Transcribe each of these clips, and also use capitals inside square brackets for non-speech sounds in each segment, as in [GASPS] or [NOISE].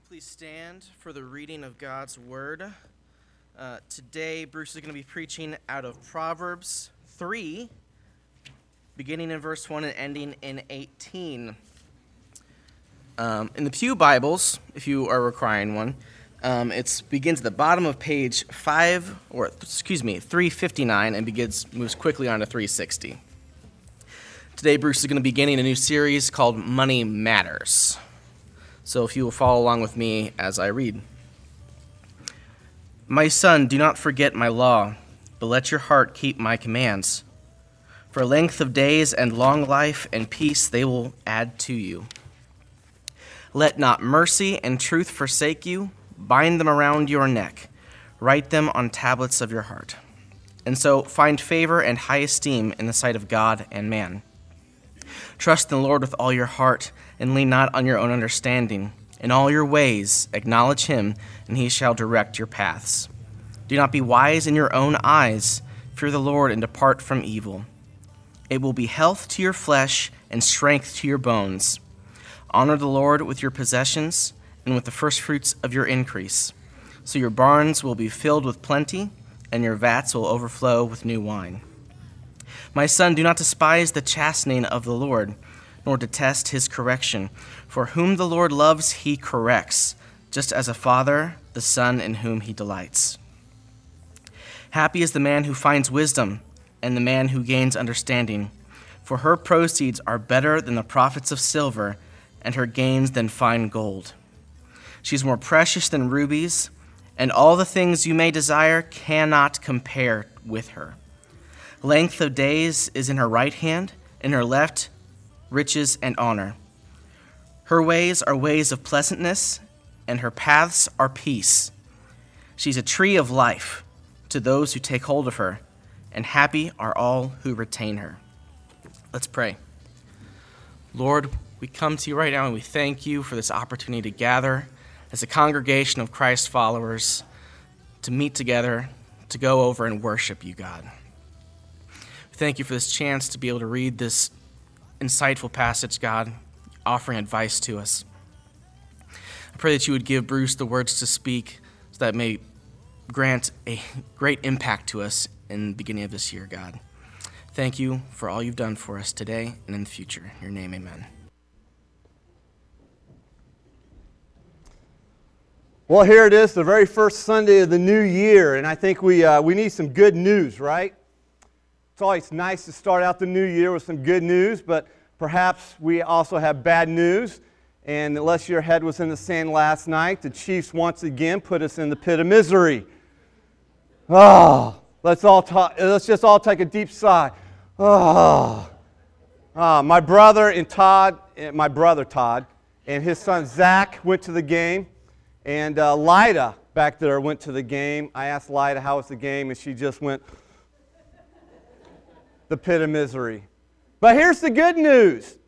you please stand for the reading of God's Word? Uh, today, Bruce is going to be preaching out of Proverbs 3, beginning in verse 1 and ending in 18. Um, in the Pew Bibles, if you are requiring one, um, it begins at the bottom of page 5, or excuse me, 359, and begins moves quickly on to 360. Today, Bruce is going to be beginning a new series called Money Matters. So if you will follow along with me as I read. My son, do not forget my law, but let your heart keep my commands. For length of days and long life and peace they will add to you. Let not mercy and truth forsake you. Bind them around your neck. Write them on tablets of your heart. And so find favor and high esteem in the sight of God and man. Trust in the Lord with all your heart and lean not on your own understanding. In all your ways, acknowledge him, and he shall direct your paths. Do not be wise in your own eyes. Fear the Lord and depart from evil. It will be health to your flesh and strength to your bones. Honor the Lord with your possessions and with the firstfruits of your increase. So your barns will be filled with plenty, and your vats will overflow with new wine. My son, do not despise the chastening of the Lord nor detest his correction. For whom the Lord loves, he corrects, just as a father the son in whom he delights. Happy is the man who finds wisdom, and the man who gains understanding. For her proceeds are better than the profits of silver, and her gains than fine gold. She is more precious than rubies, and all the things you may desire cannot compare with her. Length of days is in her right hand, in her left riches, and honor. Her ways are ways of pleasantness, and her paths are peace. She's a tree of life to those who take hold of her, and happy are all who retain her. Let's pray. Lord, we come to you right now and we thank you for this opportunity to gather as a congregation of Christ followers to meet together, to go over and worship you, God. We thank you for this chance to be able to read this insightful passage, God, offering advice to us. I pray that you would give Bruce the words to speak so that may grant a great impact to us in the beginning of this year, God. Thank you for all you've done for us today and in the future. In your name, amen. Well, here it is, the very first Sunday of the new year, and I think we, uh, we need some good news, right? It's always nice to start out the new year with some good news, but perhaps we also have bad news. And unless your head was in the sand last night, the Chiefs once again put us in the pit of misery. Oh, let's, all talk, let's just all take a deep sigh. Oh. my brother and Todd, eh, my brother Todd, and his son Zach went to the game. And uh, Lida back there went to the game. I asked Lida how was the game, and she just went, the pit of misery. But here's the good news.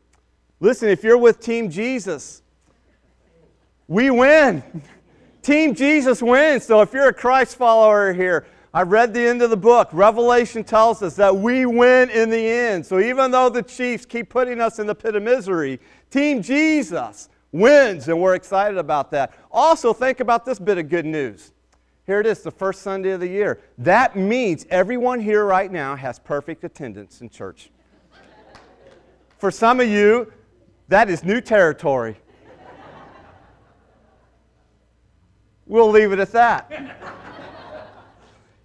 Listen, if you're with Team Jesus, we win. [LAUGHS] Team Jesus wins. So if you're a Christ follower here, I read the end of the book. Revelation tells us that we win in the end. So even though the Chiefs keep putting us in the pit of misery, Team Jesus wins, and we're excited about that. Also, think about this bit of good news. Here it is, the first Sunday of the year. That means everyone here right now has perfect attendance in church. For some of you, that is new territory. We'll leave it at that.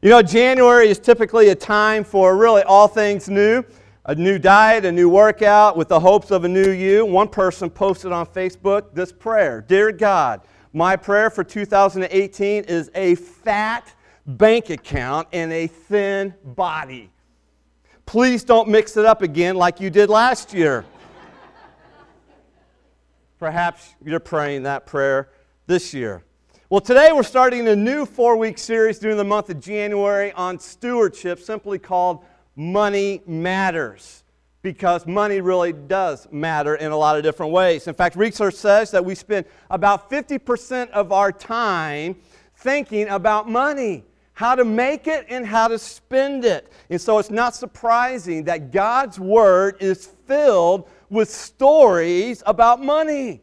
You know, January is typically a time for really all things new a new diet, a new workout with the hopes of a new you. One person posted on Facebook this prayer Dear God, my prayer for 2018 is a fat bank account and a thin body. Please don't mix it up again like you did last year. Perhaps you're praying that prayer this year. Well, today we're starting a new four week series during the month of January on stewardship, simply called Money Matters because money really does matter in a lot of different ways. In fact, research says that we spend about 50% of our time thinking about money, how to make it and how to spend it. And so it's not surprising that God's Word is filled with stories about money.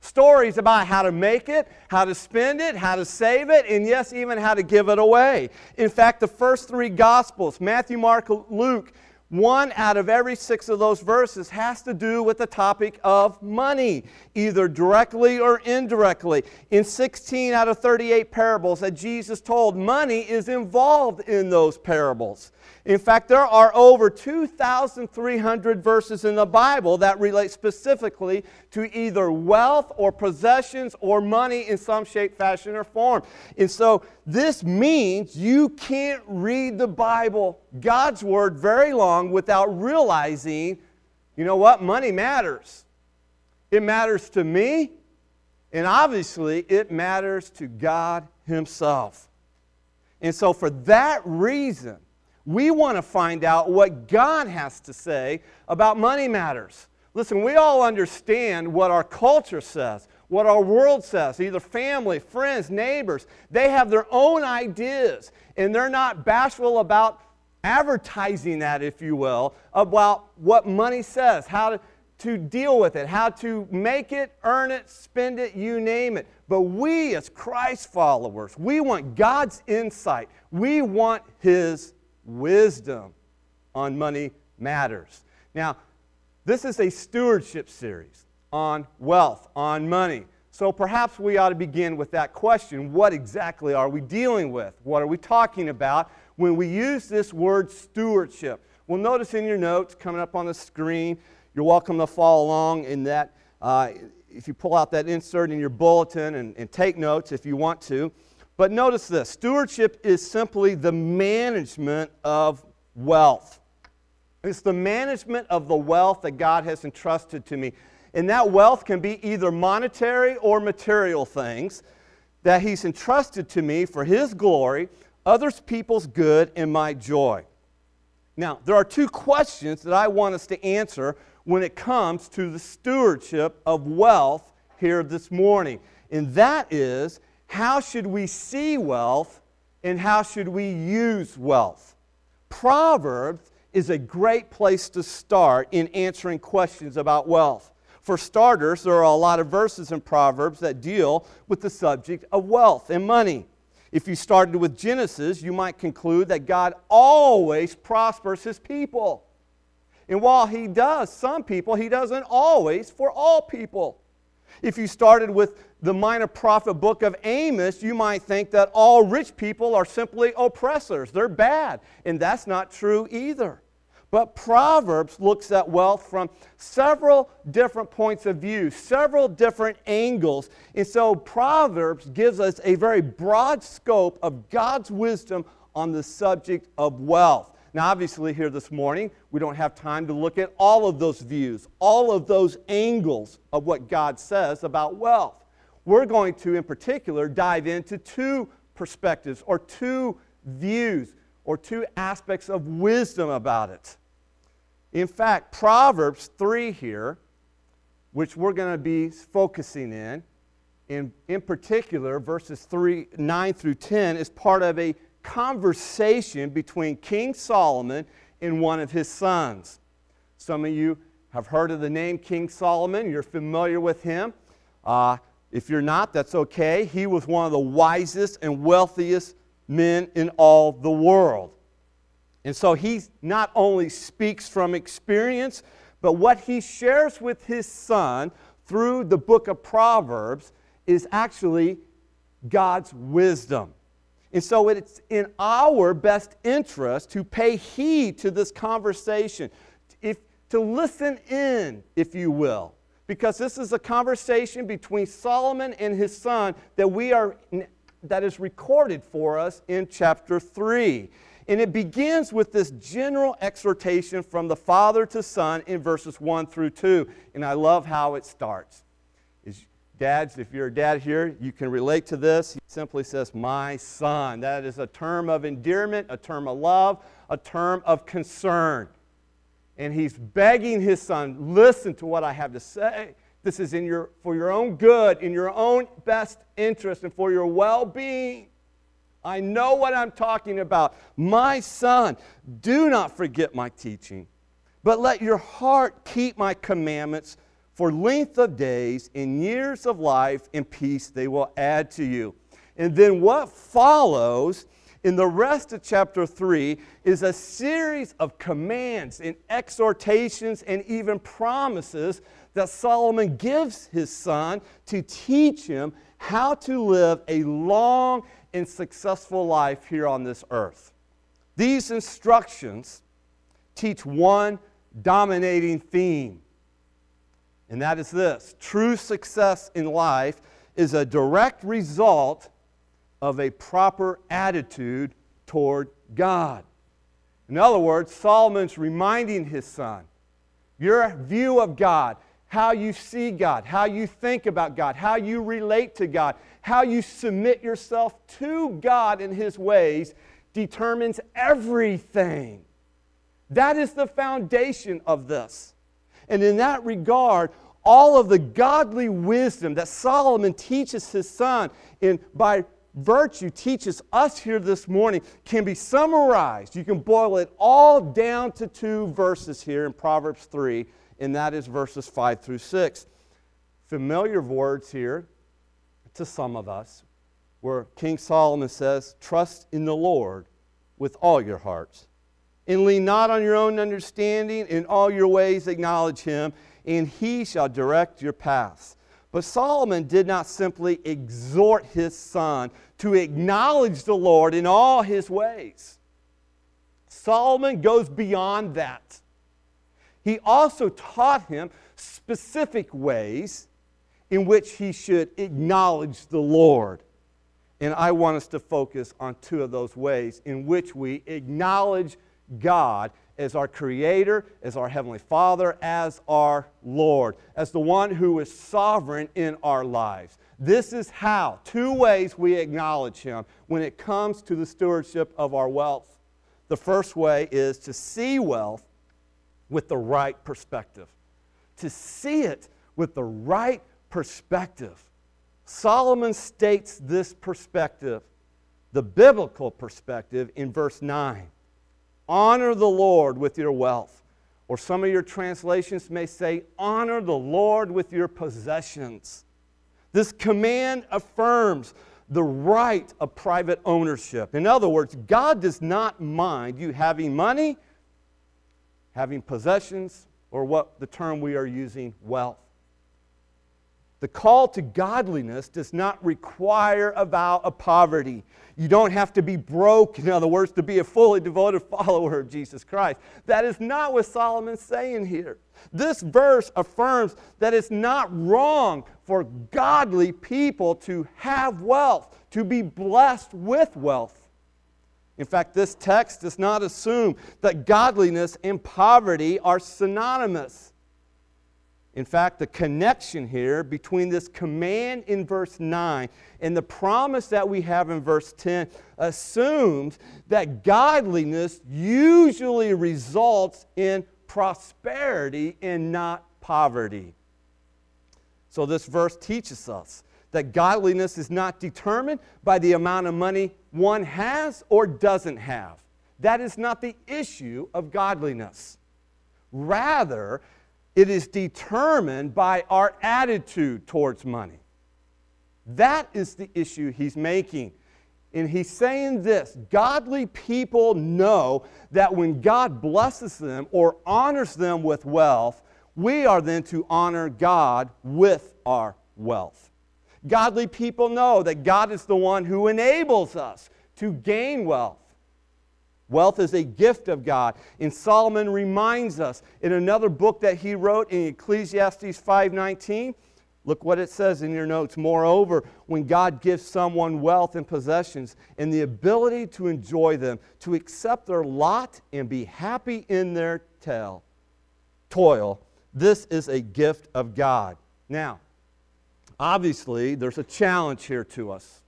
Stories about how to make it, how to spend it, how to save it, and yes, even how to give it away. In fact, the first three Gospels Matthew, Mark, Luke one out of every six of those verses has to do with the topic of money, either directly or indirectly. In 16 out of 38 parables that Jesus told, money is involved in those parables. In fact, there are over 2,300 verses in the Bible that relate specifically to either wealth or possessions or money in some shape, fashion, or form. And so this means you can't read the Bible, God's Word, very long without realizing, you know what? Money matters. It matters to me, and obviously it matters to God Himself. And so, for that reason, we want to find out what God has to say about money matters. Listen, we all understand what our culture says, what our world says, either family, friends, neighbors. They have their own ideas, and they're not bashful about advertising that, if you will, about what money says, how to, to deal with it, how to make it, earn it, spend it, you name it. But we, as Christ followers, we want God's insight. We want His wisdom on money matters. Now, this is a stewardship series on wealth, on money. So perhaps we ought to begin with that question what exactly are we dealing with? What are we talking about when we use this word stewardship? Well, notice in your notes coming up on the screen, you're welcome to follow along in that. Uh, if you pull out that insert in your bulletin and, and take notes if you want to. But notice this stewardship is simply the management of wealth. It's the management of the wealth that God has entrusted to me. And that wealth can be either monetary or material things that He's entrusted to me for His glory, others people's good, and my joy. Now, there are two questions that I want us to answer when it comes to the stewardship of wealth here this morning. And that is how should we see wealth and how should we use wealth? Proverbs is a great place to start in answering questions about wealth. For starters, there are a lot of verses in Proverbs that deal with the subject of wealth and money. If you started with Genesis, you might conclude that God always prospers his people. And while he does some people, he doesn't always for all people. If you started with the minor prophet book of Amos, you might think that all rich people are simply oppressors. They're bad. And that's not true either. But Proverbs looks at wealth from several different points of view, several different angles. And so Proverbs gives us a very broad scope of God's wisdom on the subject of wealth. Now, obviously, here this morning, we don't have time to look at all of those views, all of those angles of what God says about wealth. We're going to, in particular, dive into two perspectives or two views or two aspects of wisdom about it. In fact, Proverbs 3 here, which we're going to be focusing in, in, in particular, verses 3, 9 through 10, is part of a conversation between King Solomon and one of his sons. Some of you have heard of the name King Solomon, you're familiar with him. Uh, if you're not, that's okay. He was one of the wisest and wealthiest men in all the world. And so he not only speaks from experience, but what he shares with his son through the book of Proverbs is actually God's wisdom. And so it's in our best interest to pay heed to this conversation, if, to listen in, if you will. Because this is a conversation between Solomon and his son that we are that is recorded for us in chapter 3. And it begins with this general exhortation from the father to son in verses 1 through 2. And I love how it starts. Dads, if you're a dad here, you can relate to this. He simply says, My son. That is a term of endearment, a term of love, a term of concern. And he's begging his son, Listen to what I have to say. This is in your, for your own good, in your own best interest, and for your well being. I know what I'm talking about. My son, do not forget my teaching, but let your heart keep my commandments For length of days and years of life and peace they will add to you. And then what follows in the rest of chapter 3 is a series of commands and exhortations and even promises that Solomon gives his son to teach him how to live a long and successful life here on this earth. These instructions teach one dominating theme, and that is this true success in life is a direct result of a proper attitude toward God. In other words, Solomon's reminding his son your view of God, how you see God, how you think about God, how you relate to God, how you submit yourself to God in His ways determines everything. That is the foundation of this. And in that regard, all of the godly wisdom that Solomon teaches his son and by virtue teaches us here this morning can be summarized. You can boil it all down to two verses here in Proverbs 3, and that is verses 5 through 6. Familiar words here to some of us, where King Solomon says, Trust in the Lord with all your hearts. And lean not on your own understanding, in all your ways acknowledge him, and he shall direct your paths. But Solomon did not simply exhort his son to acknowledge the Lord in all his ways. Solomon goes beyond that. He also taught him specific ways in which he should acknowledge the Lord. And I want us to focus on two of those ways in which we acknowledge God as our Creator, as our Heavenly Father, as our Lord, as the one who is sovereign in our lives. This is how, two ways we acknowledge Him when it comes to the stewardship of our wealth. The first way is to see wealth with the right perspective, to see it with the right perspective. Solomon states this perspective, the biblical perspective, in verse 9. Honor the Lord with your wealth. Or some of your translations may say, Honor the Lord with your possessions. This command affirms the right of private ownership. In other words, God does not mind you having money, having possessions, or what the term we are using, wealth. The call to godliness does not require a vow of poverty. You don't have to be broke, in other words, to be a fully devoted [LAUGHS] follower of Jesus Christ. That is not what Solomon's saying here. This verse affirms that it's not wrong for godly people to have wealth, to be blessed with wealth. In fact, this text does not assume that godliness and poverty are synonymous. In fact, the connection here between this command in verse 9 and the promise that we have in verse 10 assumes that godliness usually results in prosperity and not poverty. So, this verse teaches us that godliness is not determined by the amount of money one has or doesn't have. That is not the issue of godliness. Rather, it is determined by our attitude towards money. That is the issue he's making. And he's saying this godly people know that when God blesses them or honors them with wealth, we are then to honor God with our wealth. Godly people know that God is the one who enables us to gain wealth. Wealth is a gift of God. And Solomon reminds us in another book that he wrote in Ecclesiastes 5:19, look what it says in your notes. Moreover, when God gives someone wealth and possessions and the ability to enjoy them, to accept their lot and be happy in their tale, toil, this is a gift of God. Now, obviously, there's a challenge here to us.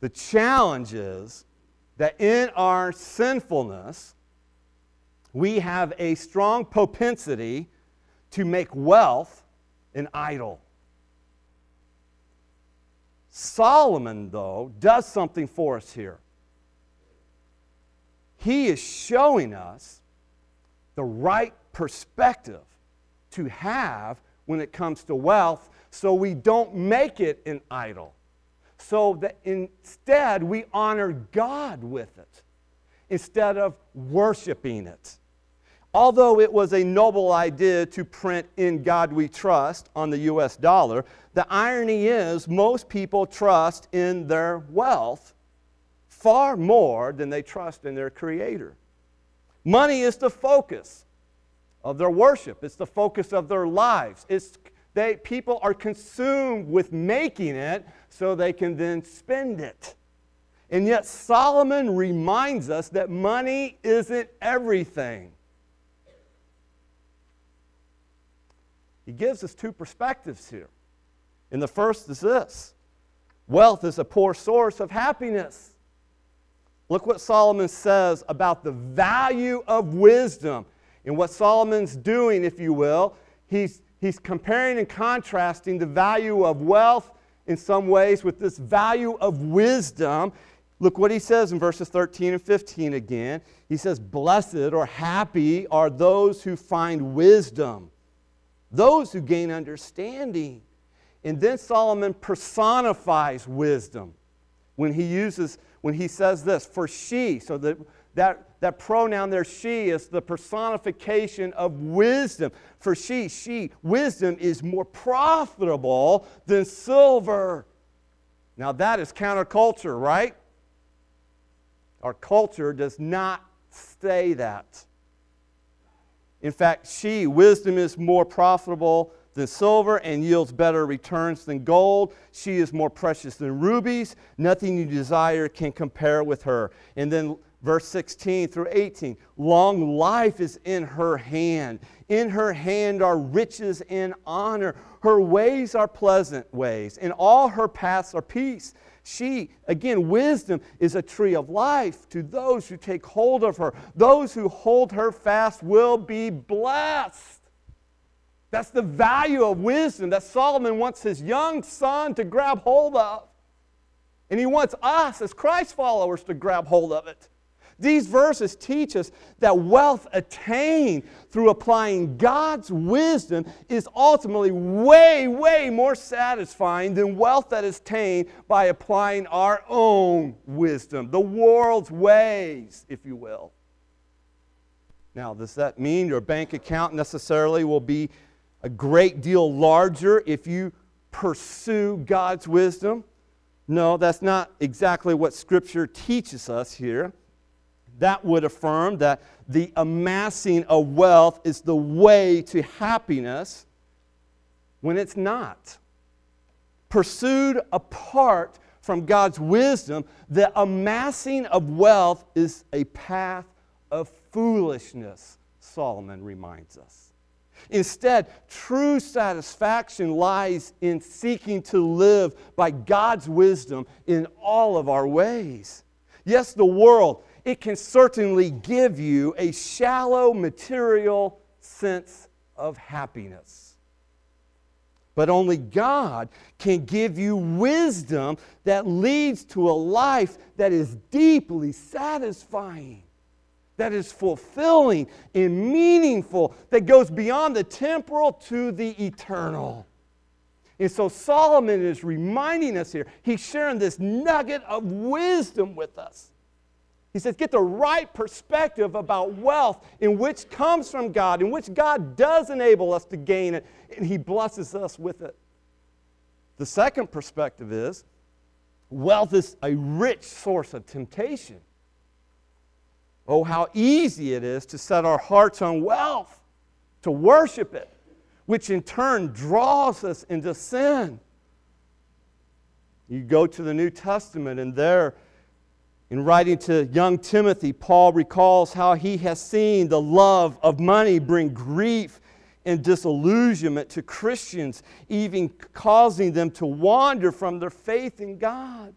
The challenge is that in our sinfulness, we have a strong propensity to make wealth an idol. Solomon, though, does something for us here. He is showing us the right perspective to have when it comes to wealth so we don't make it an idol. So that instead we honor God with it instead of worshiping it. Although it was a noble idea to print In God We Trust on the US dollar, the irony is most people trust in their wealth far more than they trust in their Creator. Money is the focus of their worship, it's the focus of their lives. It's, they, people are consumed with making it so they can then spend it. And yet, Solomon reminds us that money isn't everything. He gives us two perspectives here. And the first is this wealth is a poor source of happiness. Look what Solomon says about the value of wisdom. And what Solomon's doing, if you will, he's, he's comparing and contrasting the value of wealth in some ways with this value of wisdom. Look what he says in verses 13 and 15 again. He says, Blessed or happy are those who find wisdom those who gain understanding. And then Solomon personifies wisdom when he uses, when he says this, for she, so that, that, that pronoun there, she, is the personification of wisdom. For she, she, wisdom is more profitable than silver. Now that is counterculture, right? Our culture does not say that. In fact, she, wisdom, is more profitable than silver and yields better returns than gold. She is more precious than rubies. Nothing you desire can compare with her. And then verse 16 through 18 long life is in her hand. In her hand are riches and honor. Her ways are pleasant ways, and all her paths are peace. She, again, wisdom is a tree of life to those who take hold of her. Those who hold her fast will be blessed. That's the value of wisdom that Solomon wants his young son to grab hold of. And he wants us as Christ followers to grab hold of it. These verses teach us that wealth attained through applying God's wisdom is ultimately way, way more satisfying than wealth that is attained by applying our own wisdom, the world's ways, if you will. Now, does that mean your bank account necessarily will be a great deal larger if you pursue God's wisdom? No, that's not exactly what Scripture teaches us here that would affirm that the amassing of wealth is the way to happiness when it's not. Pursued apart from God's wisdom, the amassing of wealth is a path of foolishness, Solomon reminds us. Instead, true satisfaction lies in seeking to live by God's wisdom in all of our ways. Yes, the world it can certainly give you a shallow material sense of happiness. But only God can give you wisdom that leads to a life that is deeply satisfying, that is fulfilling and meaningful, that goes beyond the temporal to the eternal. And so Solomon is reminding us here, he's sharing this nugget of wisdom with us. He says, get the right perspective about wealth, in which comes from God, in which God does enable us to gain it, and He blesses us with it. The second perspective is wealth is a rich source of temptation. Oh, how easy it is to set our hearts on wealth, to worship it, which in turn draws us into sin. You go to the New Testament, and there, in writing to young Timothy, Paul recalls how he has seen the love of money bring grief and disillusionment to Christians, even causing them to wander from their faith in God.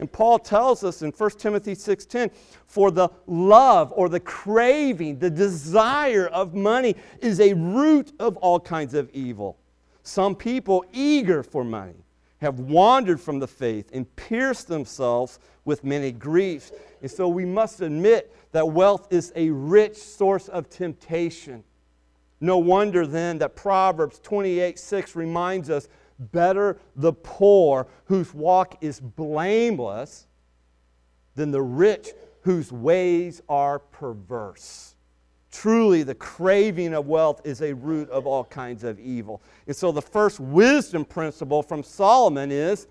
And Paul tells us in 1 Timothy 6:10, for the love or the craving, the desire of money is a root of all kinds of evil. Some people eager for money have wandered from the faith and pierced themselves with many griefs. And so we must admit that wealth is a rich source of temptation. No wonder then that Proverbs 28 6 reminds us better the poor whose walk is blameless than the rich whose ways are perverse. Truly, the craving of wealth is a root of all kinds of evil. And so, the first wisdom principle from Solomon is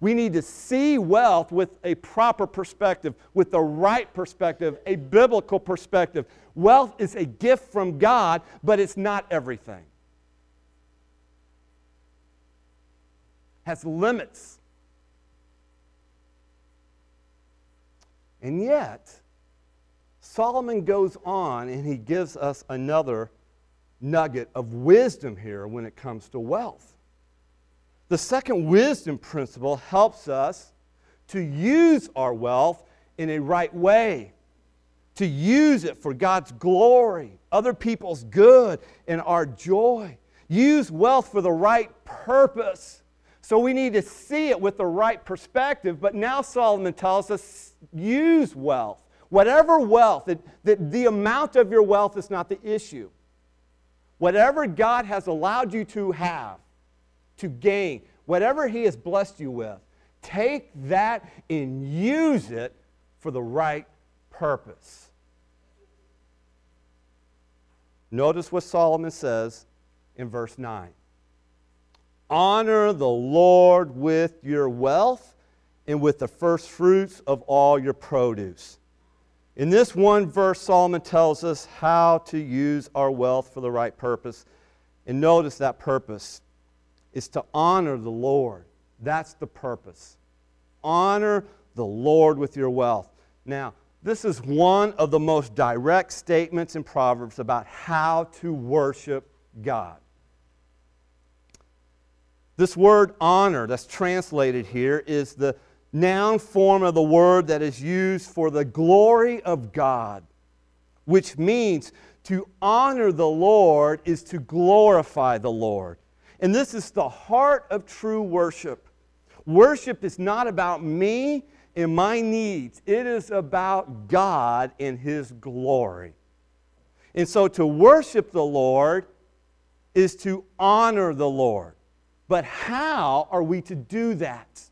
we need to see wealth with a proper perspective, with the right perspective, a biblical perspective. Wealth is a gift from God, but it's not everything. Has limits. And yet, Solomon goes on and he gives us another nugget of wisdom here when it comes to wealth. The second wisdom principle helps us to use our wealth in a right way, to use it for God's glory, other people's good, and our joy. Use wealth for the right purpose. So we need to see it with the right perspective. But now Solomon tells us use wealth Whatever wealth, that, the amount of your wealth is not the issue. Whatever God has allowed you to have, to gain, whatever He has blessed you with, take that and use it for the right purpose. Notice what Solomon says in verse 9 Honor the Lord with your wealth and with the first fruits of all your produce. In this one verse, Solomon tells us how to use our wealth for the right purpose. And notice that purpose is to honor the Lord. That's the purpose. Honor the Lord with your wealth. Now, this is one of the most direct statements in Proverbs about how to worship God. This word honor that's translated here is the noun form of the word that is used for the glory of God, which means to honor the Lord is to glorify the Lord. And this is the heart of true worship. Worship is not about me and my needs, it is about God and His glory. And so to worship the Lord is to honor the Lord. But how are we to do that?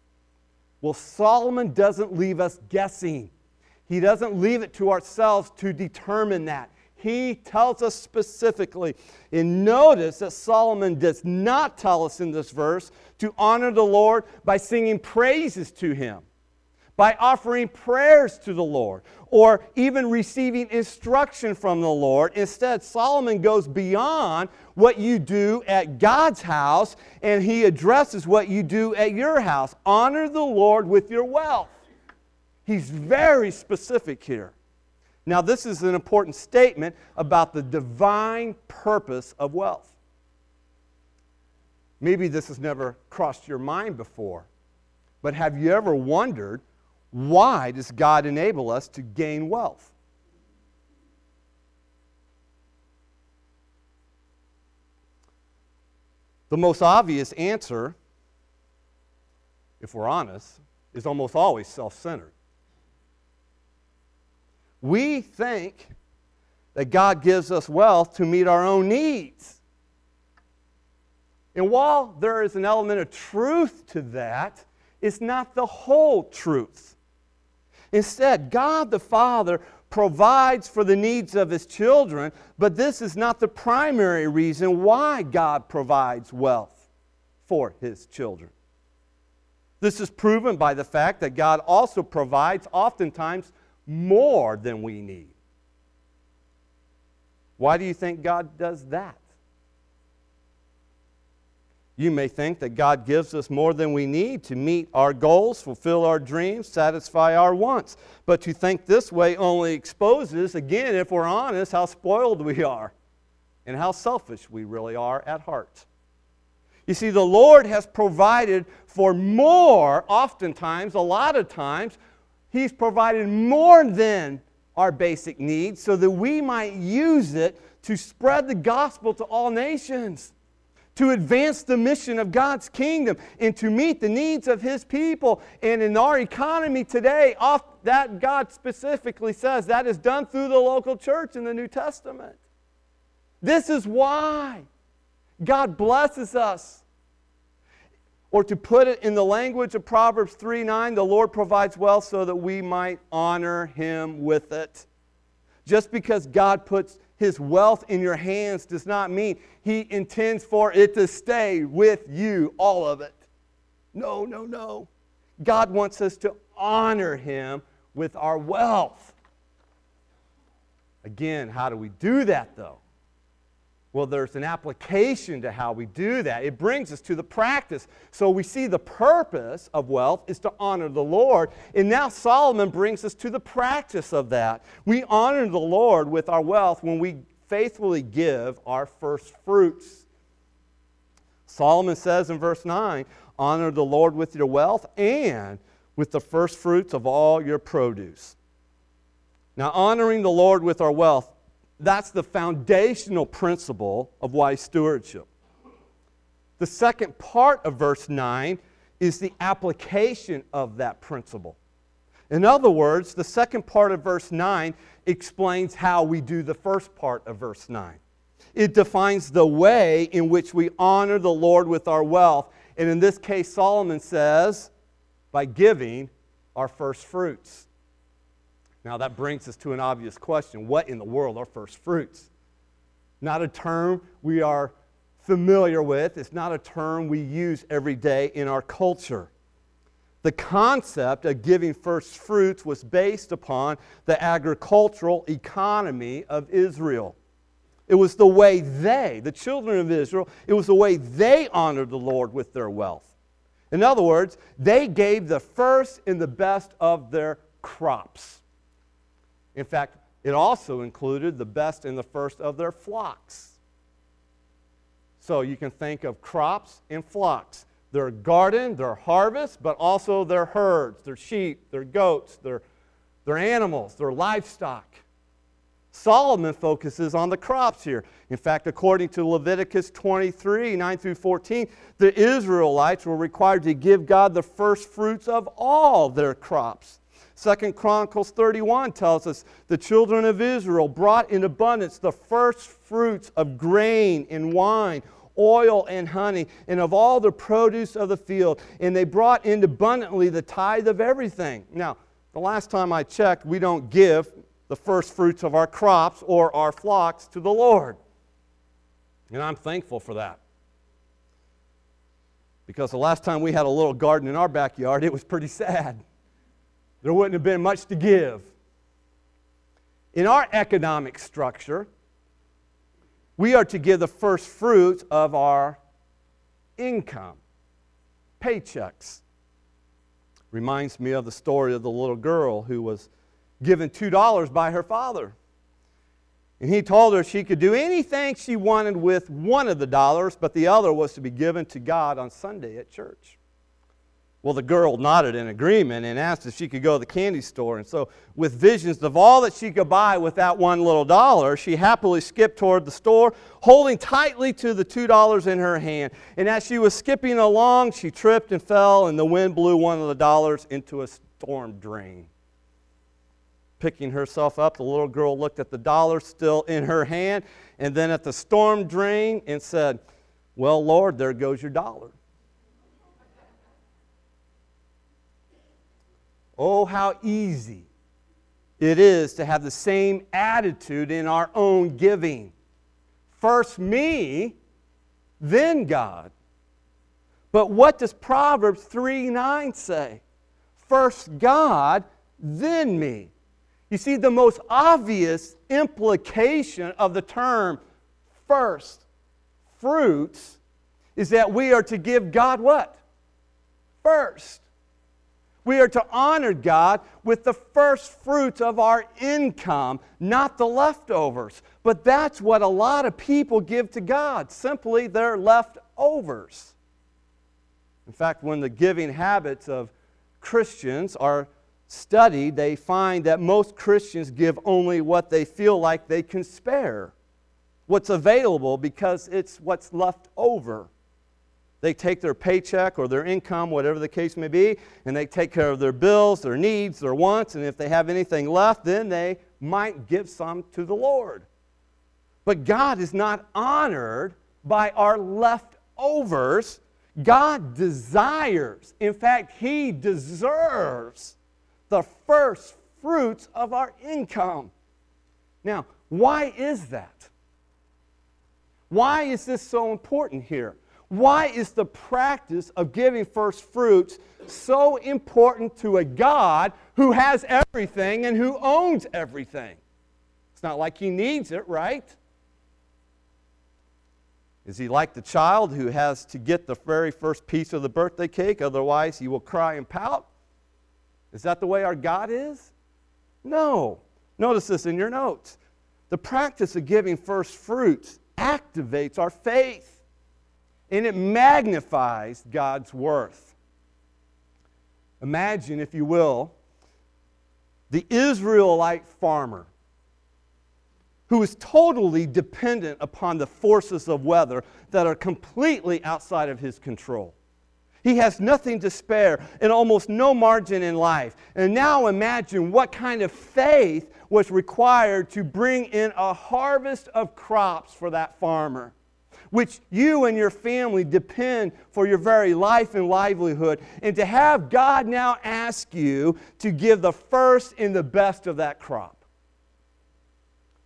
Well, Solomon doesn't leave us guessing. He doesn't leave it to ourselves to determine that. He tells us specifically. And notice that Solomon does not tell us in this verse to honor the Lord by singing praises to him by offering prayers to the Lord or even receiving instruction from the Lord. Instead, Solomon goes beyond what you do at God's house and he addresses what you do at your house. Honor the Lord with your wealth. He's very specific here. Now, this is an important statement about the divine purpose of wealth. Maybe this has never crossed your mind before, but have you ever wondered why does God enable us to gain wealth? The most obvious answer, if we're honest, is almost always self centered. We think that God gives us wealth to meet our own needs. And while there is an element of truth to that, it's not the whole truth. Instead, God the Father provides for the needs of his children, but this is not the primary reason why God provides wealth for his children. This is proven by the fact that God also provides oftentimes more than we need. Why do you think God does that? You may think that God gives us more than we need to meet our goals, fulfill our dreams, satisfy our wants. But to think this way only exposes, again, if we're honest, how spoiled we are and how selfish we really are at heart. You see, the Lord has provided for more, oftentimes, a lot of times, He's provided more than our basic needs so that we might use it to spread the gospel to all nations to advance the mission of God's kingdom and to meet the needs of His people. And in our economy today, off that God specifically says that is done through the local church in the New Testament. This is why God blesses us. Or to put it in the language of Proverbs 3 9, the Lord provides wealth so that we might honor him with it. Just because God puts his wealth in your hands does not mean he intends for it to stay with you, all of it. No, no, no. God wants us to honor him with our wealth. Again, how do we do that though? Well, there's an application to how we do that. It brings us to the practice. So we see the purpose of wealth is to honor the Lord. And now Solomon brings us to the practice of that. We honor the Lord with our wealth when we faithfully give our first fruits. Solomon says in verse 9, honor the Lord with your wealth and with the first fruits of all your produce. Now, honoring the Lord with our wealth that's the foundational principle of wise stewardship. The second part of verse 9 is the application of that principle. In other words, the second part of verse 9 explains how we do the first part of verse 9. It defines the way in which we honor the Lord with our wealth. And in this case, Solomon says, by giving our first fruits. Now, that brings us to an obvious question what in the world are first fruits? Not a term we are familiar with, it's not a term we use every day in our culture. The concept of giving first fruits was based upon the agricultural economy of Israel. It was the way they, the children of Israel, it was the way they honored the Lord with their wealth. In other words, they gave the first and the best of their crops. In fact, it also included the best and the first of their flocks. So you can think of crops and flocks their garden, their harvest, but also their herds, their sheep, their goats, their, their animals, their livestock. Solomon focuses on the crops here. In fact, according to Leviticus 23 9 through 14, the Israelites were required to give God the first fruits of all their crops. Second Chronicles 31 tells us the children of Israel brought in abundance the first fruits of grain and wine, oil and honey, and of all the produce of the field. And they brought in abundantly the tithe of everything. Now, the last time I checked, we don't give the first fruits of our crops or our flocks to the Lord. And I'm thankful for that. Because the last time we had a little garden in our backyard, it was pretty sad there wouldn't have been much to give. In our economic structure, we are to give the first fruits of our income, paychecks. Reminds me of the story of the little girl who was given $2 by her father. And he told her she could do anything she wanted with one of the dollars, but the other was to be given to God on Sunday at church. Well, the girl nodded in agreement and asked if she could go to the candy store. And so, with visions of all that she could buy with that one little dollar, she happily skipped toward the store, holding tightly to the $2 in her hand. And as she was skipping along, she tripped and fell, and the wind blew one of the dollars into a storm drain. Picking herself up, the little girl looked at the dollar still in her hand and then at the storm drain and said, Well, Lord, there goes your dollar. Oh, how easy it is to have the same attitude in our own giving. First me, then God. But what does Proverbs 3 9 say? First God, then me. You see, the most obvious implication of the term first fruits is that we are to give God what? First. We are to honor God with the first fruits of our income, not the leftovers. But that's what a lot of people give to God simply their leftovers. In fact, when the giving habits of Christians are studied, they find that most Christians give only what they feel like they can spare, what's available, because it's what's left over. They take their paycheck or their income, whatever the case may be, and they take care of their bills, their needs, their wants, and if they have anything left, then they might give some to the Lord. But God is not honored by our leftovers. God desires, in fact, He deserves the first fruits of our income. Now, why is that? Why is this so important here? Why is the practice of giving first fruits so important to a God who has everything and who owns everything? It's not like he needs it, right? Is he like the child who has to get the very first piece of the birthday cake, otherwise, he will cry and pout? Is that the way our God is? No. Notice this in your notes. The practice of giving first fruits activates our faith and it magnifies God's worth. Imagine, if you will, the Israelite farmer who is totally dependent upon the forces of weather that are completely outside of his control. He has nothing to spare and almost no margin in life. And now imagine what kind of faith was required to bring in a harvest of crops for that farmer, which you and your family depend for your very life and livelihood. And to have God now ask you to give the first and the best of that crop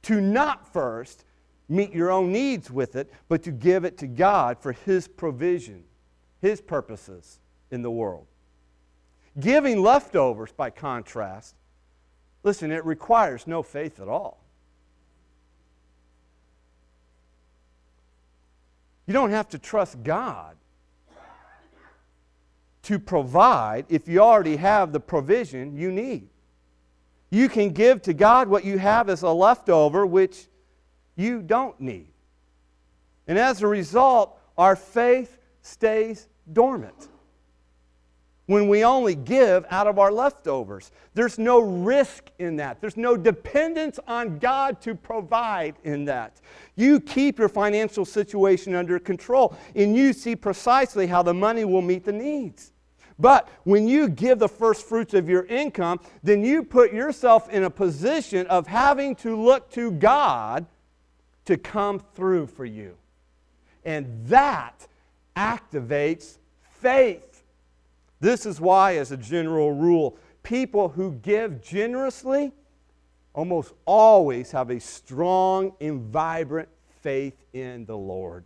to not first meet your own needs with it, but to give it to God for His provision, His purposes in the world. Giving leftovers, by contrast, listen, it requires no faith at all. You don't have to trust God to provide if you already have the provision you need. You can give to God what you have as a leftover, which you don't need. And as a result, our faith stays dormant. When we only give out of our leftovers, there's no risk in that. There's no dependence on God to provide in that. You keep your financial situation under control, and you see precisely how the money will meet the needs. But when you give the first fruits of your income, then you put yourself in a position of having to look to God to come through for you. And that activates faith. This is why, as a general rule, people who give generously almost always have a strong and vibrant faith in the Lord.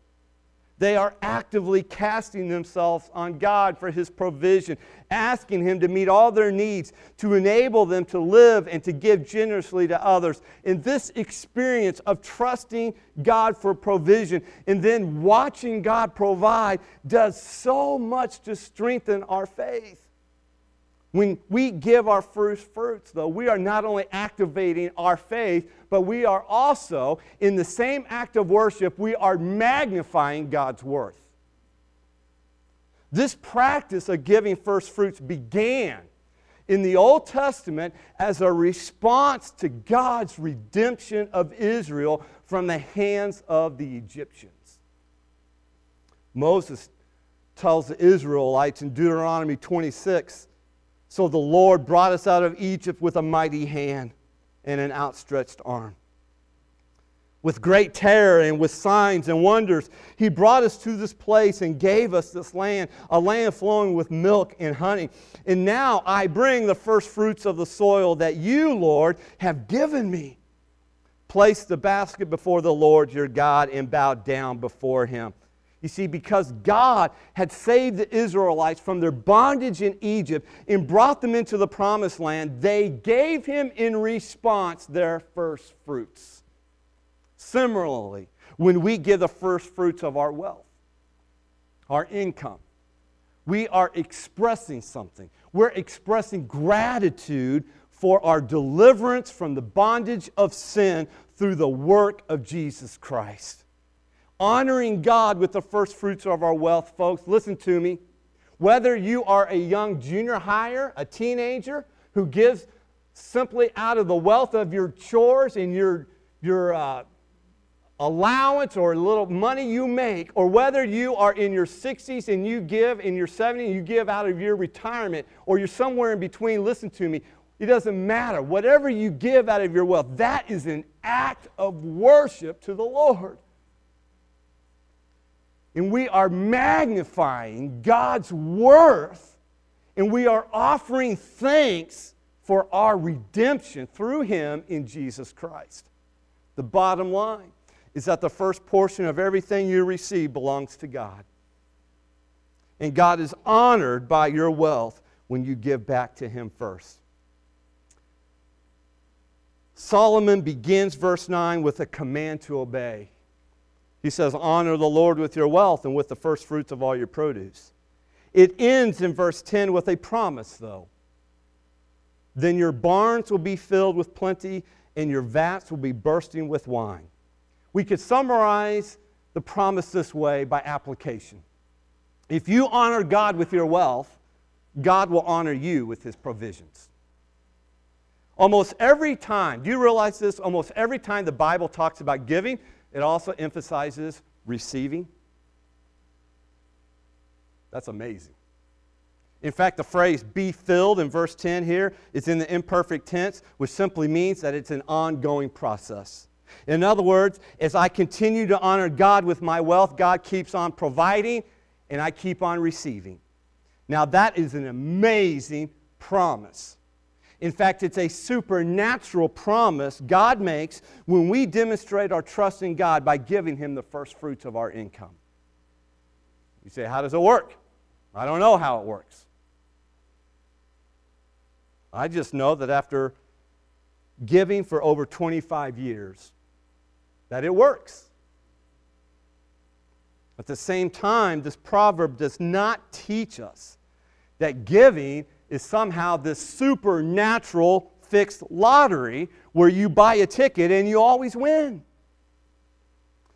They are actively casting themselves on God for His provision, asking Him to meet all their needs, to enable them to live and to give generously to others. In this experience of trusting God for provision and then watching God provide does so much to strengthen our faith. When we give our first fruits, though, we are not only activating our faith, but we are also, in the same act of worship, we are magnifying God's worth. This practice of giving first fruits began in the Old Testament as a response to God's redemption of Israel from the hands of the Egyptians. Moses tells the Israelites in Deuteronomy 26 so the Lord brought us out of Egypt with a mighty hand and an outstretched arm. With great terror and with signs and wonders, He brought us to this place and gave us this land, a land flowing with milk and honey. And now I bring the first fruits of the soil that you, Lord, have given me. Place the basket before the Lord your God and bow down before Him. You see, because God had saved the Israelites from their bondage in Egypt and brought them into the promised land, they gave him in response their first fruits. Similarly, when we give the first fruits of our wealth, our income, we are expressing something. We're expressing gratitude for our deliverance from the bondage of sin through the work of Jesus Christ honoring God with the first fruits of our wealth, folks. Listen to me. Whether you are a young junior hire, a teenager who gives simply out of the wealth of your chores and your, your uh, allowance or a little money you make, or whether you are in your 60s and you give in your 70s, you give out of your retirement, or you're somewhere in between, listen to me. It doesn't matter. Whatever you give out of your wealth, that is an act of worship to the Lord. And we are magnifying God's worth, and we are offering thanks for our redemption through Him in Jesus Christ. The bottom line is that the first portion of everything you receive belongs to God. And God is honored by your wealth when you give back to Him first. Solomon begins verse 9 with a command to obey. He says, Honor the Lord with your wealth and with the first fruits of all your produce. It ends in verse 10 with a promise, though. Then your barns will be filled with plenty, and your vats will be bursting with wine. We could summarize the promise this way by application. If you honor God with your wealth, God will honor you with his provisions. Almost every time, do you realize this? Almost every time the Bible talks about giving, it also emphasizes receiving. That's amazing. In fact, the phrase be filled in verse 10 here is in the imperfect tense, which simply means that it's an ongoing process. In other words, as I continue to honor God with my wealth, God keeps on providing and I keep on receiving. Now, that is an amazing promise. In fact, it's a supernatural promise God makes when we demonstrate our trust in God by giving Him the first fruits of our income. You say, How does it work? I don't know how it works. I just know that after giving for over 25 years, that it works. At the same time, this proverb does not teach us that giving is somehow this supernatural fixed lottery where you buy a ticket and you always win.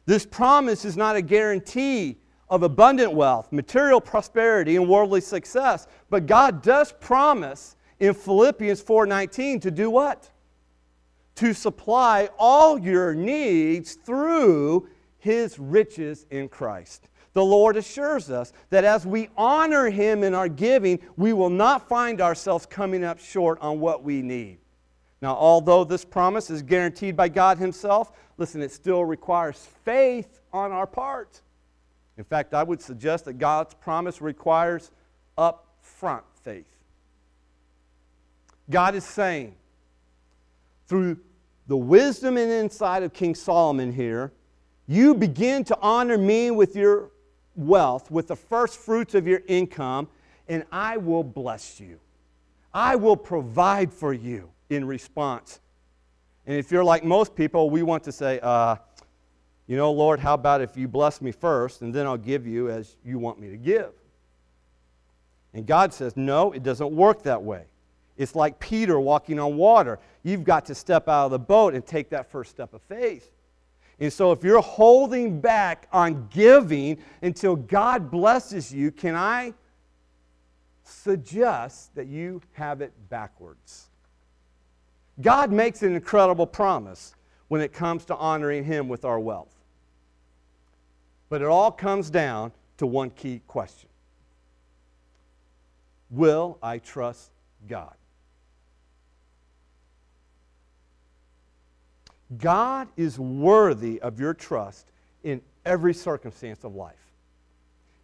This promise is not a guarantee of abundant wealth, material prosperity, and worldly success, but God does promise in Philippians 4:19 to do what? To supply all your needs through his riches in Christ. The Lord assures us that as we honor him in our giving, we will not find ourselves coming up short on what we need. Now, although this promise is guaranteed by God himself, listen, it still requires faith on our part. In fact, I would suggest that God's promise requires upfront faith. God is saying, through the wisdom and insight of King Solomon here, you begin to honor me with your wealth, with the first fruits of your income, and I will bless you. I will provide for you in response. And if you're like most people, we want to say, uh, you know, Lord, how about if you bless me first, and then I'll give you as you want me to give? And God says, no, it doesn't work that way. It's like Peter walking on water. You've got to step out of the boat and take that first step of faith. And so, if you're holding back on giving until God blesses you, can I suggest that you have it backwards? God makes an incredible promise when it comes to honoring Him with our wealth. But it all comes down to one key question Will I trust God? God is worthy of your trust in every circumstance of life,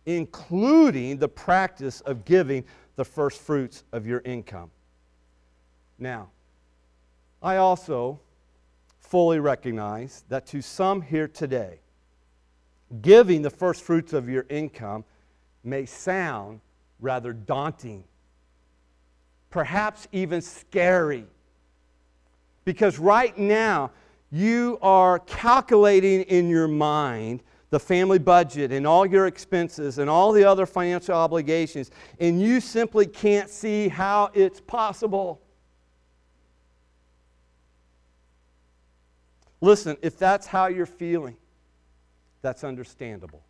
including the practice of giving the first fruits of your income. Now, I also fully recognize that to some here today, giving the first fruits of your income may sound rather daunting, perhaps even scary. Because right now, you are calculating in your mind the family budget and all your expenses and all the other financial obligations, and you simply can't see how it's possible. Listen, if that's how you're feeling, that's understandable.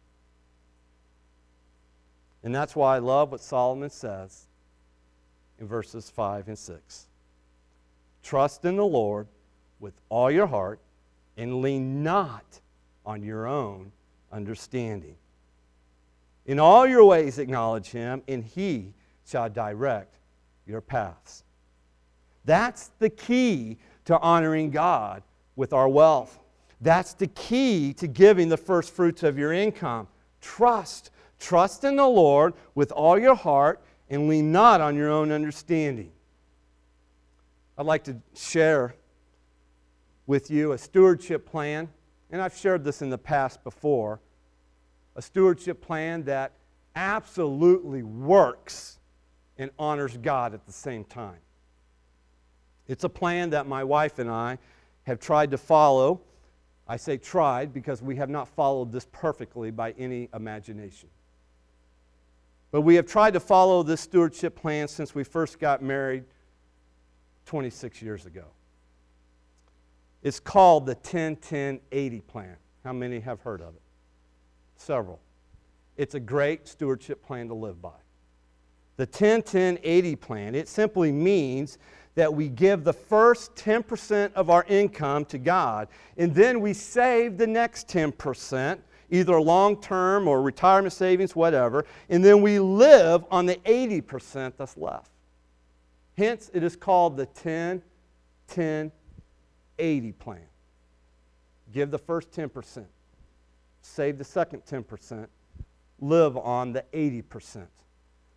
And that's why I love what Solomon says in verses 5 and 6. Trust in the Lord with all your heart and lean not on your own understanding. In all your ways acknowledge him, and he shall direct your paths. That's the key to honoring God with our wealth. That's the key to giving the first fruits of your income. Trust. Trust in the Lord with all your heart and lean not on your own understanding. I'd like to share with you a stewardship plan, and I've shared this in the past before. A stewardship plan that absolutely works and honors God at the same time. It's a plan that my wife and I have tried to follow. I say tried because we have not followed this perfectly by any imagination. But we have tried to follow this stewardship plan since we first got married 26 years ago. It's called the 10 10 80 plan. How many have heard of it? Several. It's a great stewardship plan to live by. The 10 10 80 plan, it simply means that we give the first 10% of our income to God, and then we save the next 10%, either long term or retirement savings, whatever, and then we live on the 80% that's left. Hence, it is called the 10 10 80 plan. Give the first 10%, save the second 10%, live on the 80%.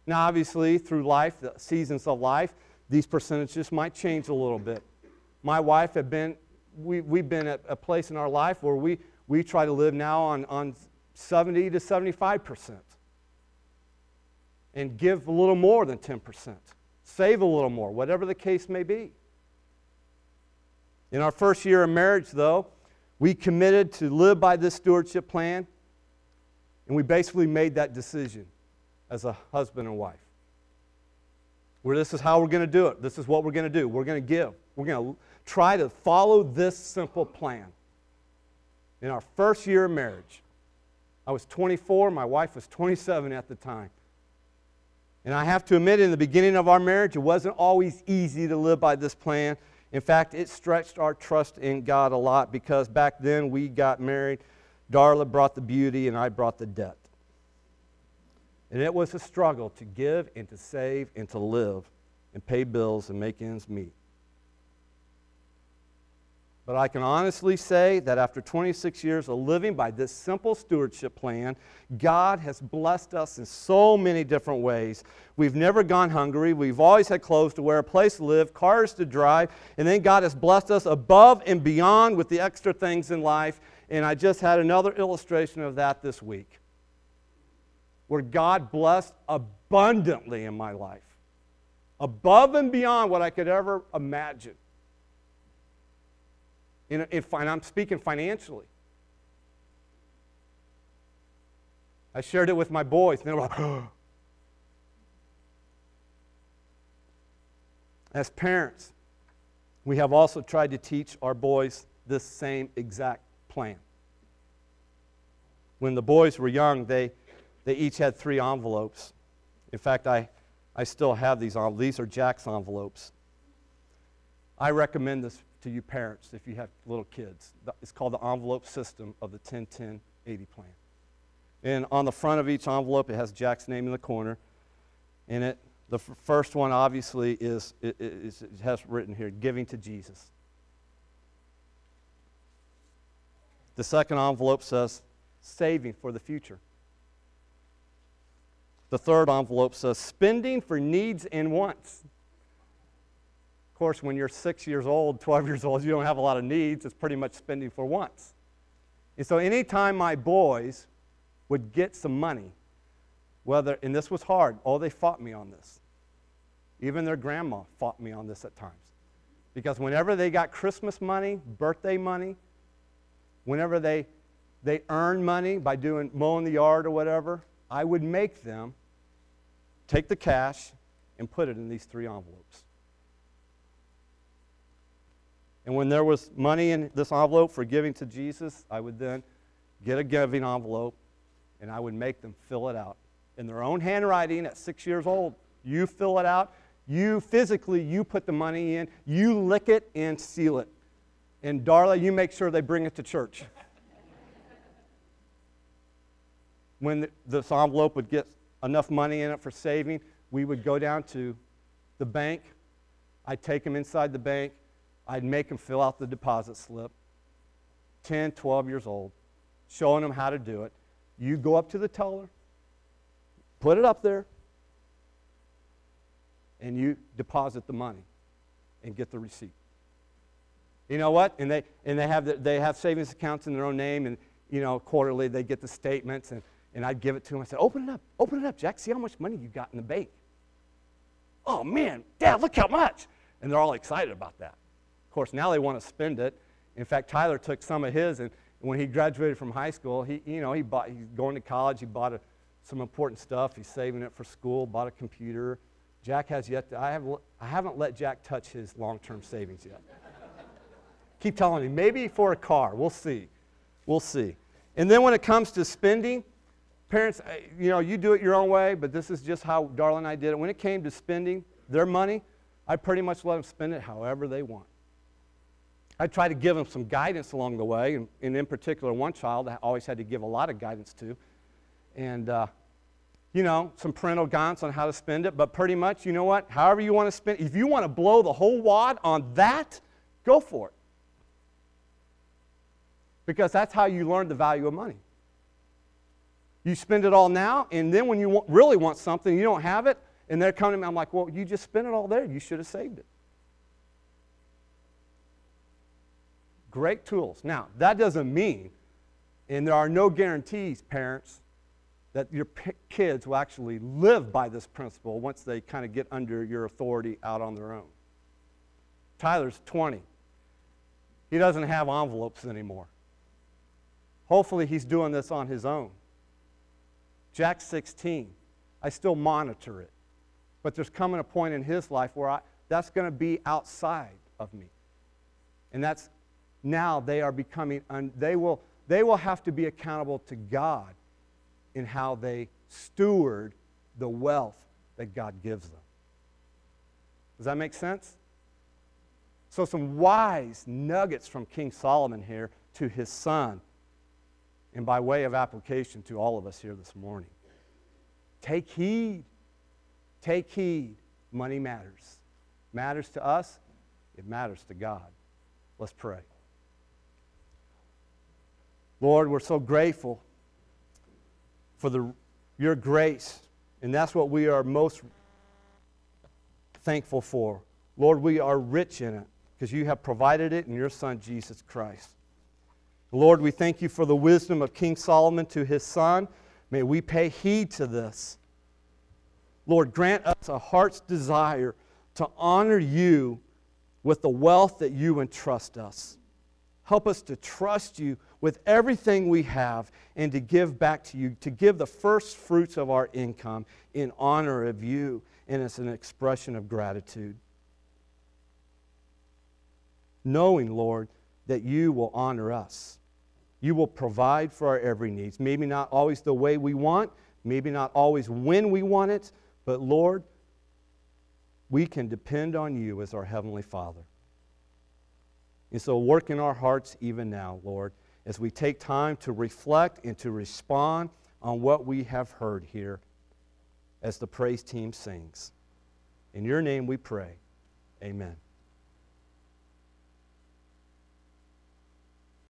Now, obviously, through life, the seasons of life, these percentages might change a little bit. My wife had been, we, we've been at a place in our life where we, we try to live now on, on 70 to 75% and give a little more than 10%, save a little more, whatever the case may be. In our first year of marriage, though, we committed to live by this stewardship plan, and we basically made that decision as a husband and wife. Where this is how we're going to do it. This is what we're going to do. We're going to give. We're going to try to follow this simple plan. In our first year of marriage, I was 24, my wife was 27 at the time. And I have to admit, in the beginning of our marriage, it wasn't always easy to live by this plan. In fact, it stretched our trust in God a lot because back then we got married. Darla brought the beauty, and I brought the debt. And it was a struggle to give and to save and to live and pay bills and make ends meet. But I can honestly say that after 26 years of living by this simple stewardship plan, God has blessed us in so many different ways. We've never gone hungry. We've always had clothes to wear, a place to live, cars to drive, and then God has blessed us above and beyond with the extra things in life. And I just had another illustration of that this week where God blessed abundantly in my life, above and beyond what I could ever imagine. In, in, and I'm speaking financially. I shared it with my boys, and they were like, [GASPS] As parents, we have also tried to teach our boys this same exact plan. When the boys were young, they they each had three envelopes. In fact, I, I still have these. These are Jack's envelopes. I recommend this to you parents if you have little kids. It's called the envelope system of the 10 10 80 plan. And on the front of each envelope, it has Jack's name in the corner. In it, the f- first one, obviously, is it, has written here giving to Jesus. The second envelope says saving for the future. The third envelope says spending for needs and wants. Course, when you're six years old, [LAUGHS] 12 years old, you don't have a lot of needs. It's pretty much spending for wants. And so, anytime my boys would get some money, whether, and this was hard, oh, they fought me on this. Even their grandma fought me on this at times. Because whenever they got Christmas money, birthday money, whenever they, they earned money by doing mowing the yard or whatever, I would make them take the cash and put it in these three envelopes. And when there was money in this envelope for giving to Jesus, I would then get a giving envelope and I would make them fill it out in their own handwriting at six years old. You fill it out. You physically, you put the money in. You lick it and seal it. And Darla, you make sure they bring it to church. [LAUGHS] when this envelope would get enough money in it for saving, we would go down to the bank. I'd take them inside the bank. I'd make them fill out the deposit slip. 10, 12 years old, showing them how to do it. You go up to the teller, put it up there, and you deposit the money and get the receipt. You know what? And they, and they, have, the, they have savings accounts in their own name, and you know, quarterly they get the statements, and, and I'd give it to them. I said, Open it up, open it up, Jack. See how much money you got in the bank. Oh man, Dad, look how much. And they're all excited about that. Of course, now they want to spend it. In fact, Tyler took some of his, and when he graduated from high school, he, you know, he bought, he's going to college, he bought a, some important stuff, he's saving it for school, bought a computer. Jack has yet to, I, have, I haven't let Jack touch his long term savings yet. [LAUGHS] Keep telling me, maybe for a car. We'll see. We'll see. And then when it comes to spending, parents, uh, you know, you do it your own way, but this is just how Darla and I did it. When it came to spending their money, I pretty much let them spend it however they want. I try to give them some guidance along the way, and, and, in particular, one child I always had to give a lot of guidance to. And, uh, you know, some parental guidance on how to spend it, but pretty much, you know what? However you want to spend if you want to blow the whole wad on that, go for it because that's how you learn the value of money. You spend it all now, and then when you want, really want something, you don't have it, and they're coming to me, I'm like, well, you just spent it all there. You should have saved it. Great tools. Now, that doesn't mean, and there are no guarantees, parents, that your p- kids will actually live by this principle once they kind of get under your authority out on their own. Tyler's 20. He doesn't have envelopes anymore. Hopefully, he's doing this on his own. Jack's 16. I still monitor it. But there's coming a point in his life where I, that's going to be outside of me. And that's now they are becoming, un, they, will, they will have to be accountable to God in how they steward the wealth that God gives them. Does that make sense? So, some wise nuggets from King Solomon here to his son and by way of application to all of us here this morning. Take heed. Take heed. Money matters. Matters to us, it matters to God. Let's pray. Lord, we're so grateful for the, your grace, and that's what we are most thankful for. Lord, we are rich in it because you have provided it in your Son, Jesus Christ. Lord, we thank you for the wisdom of King Solomon to his son. May we pay heed to this. Lord, grant us a heart's desire to honor you with the wealth that you entrust us. Help us to trust you with everything we have and to give back to you, to give the first fruits of our income in honor of you and as an expression of gratitude. Knowing, Lord, that you will honor us. You will provide for our every needs. Maybe not always the way we want, maybe not always when we want it, but Lord, we can depend on you as our Heavenly Father. And so, work in our hearts even now, Lord, as we take time to reflect and to respond on what we have heard here as the praise team sings. In your name we pray. Amen.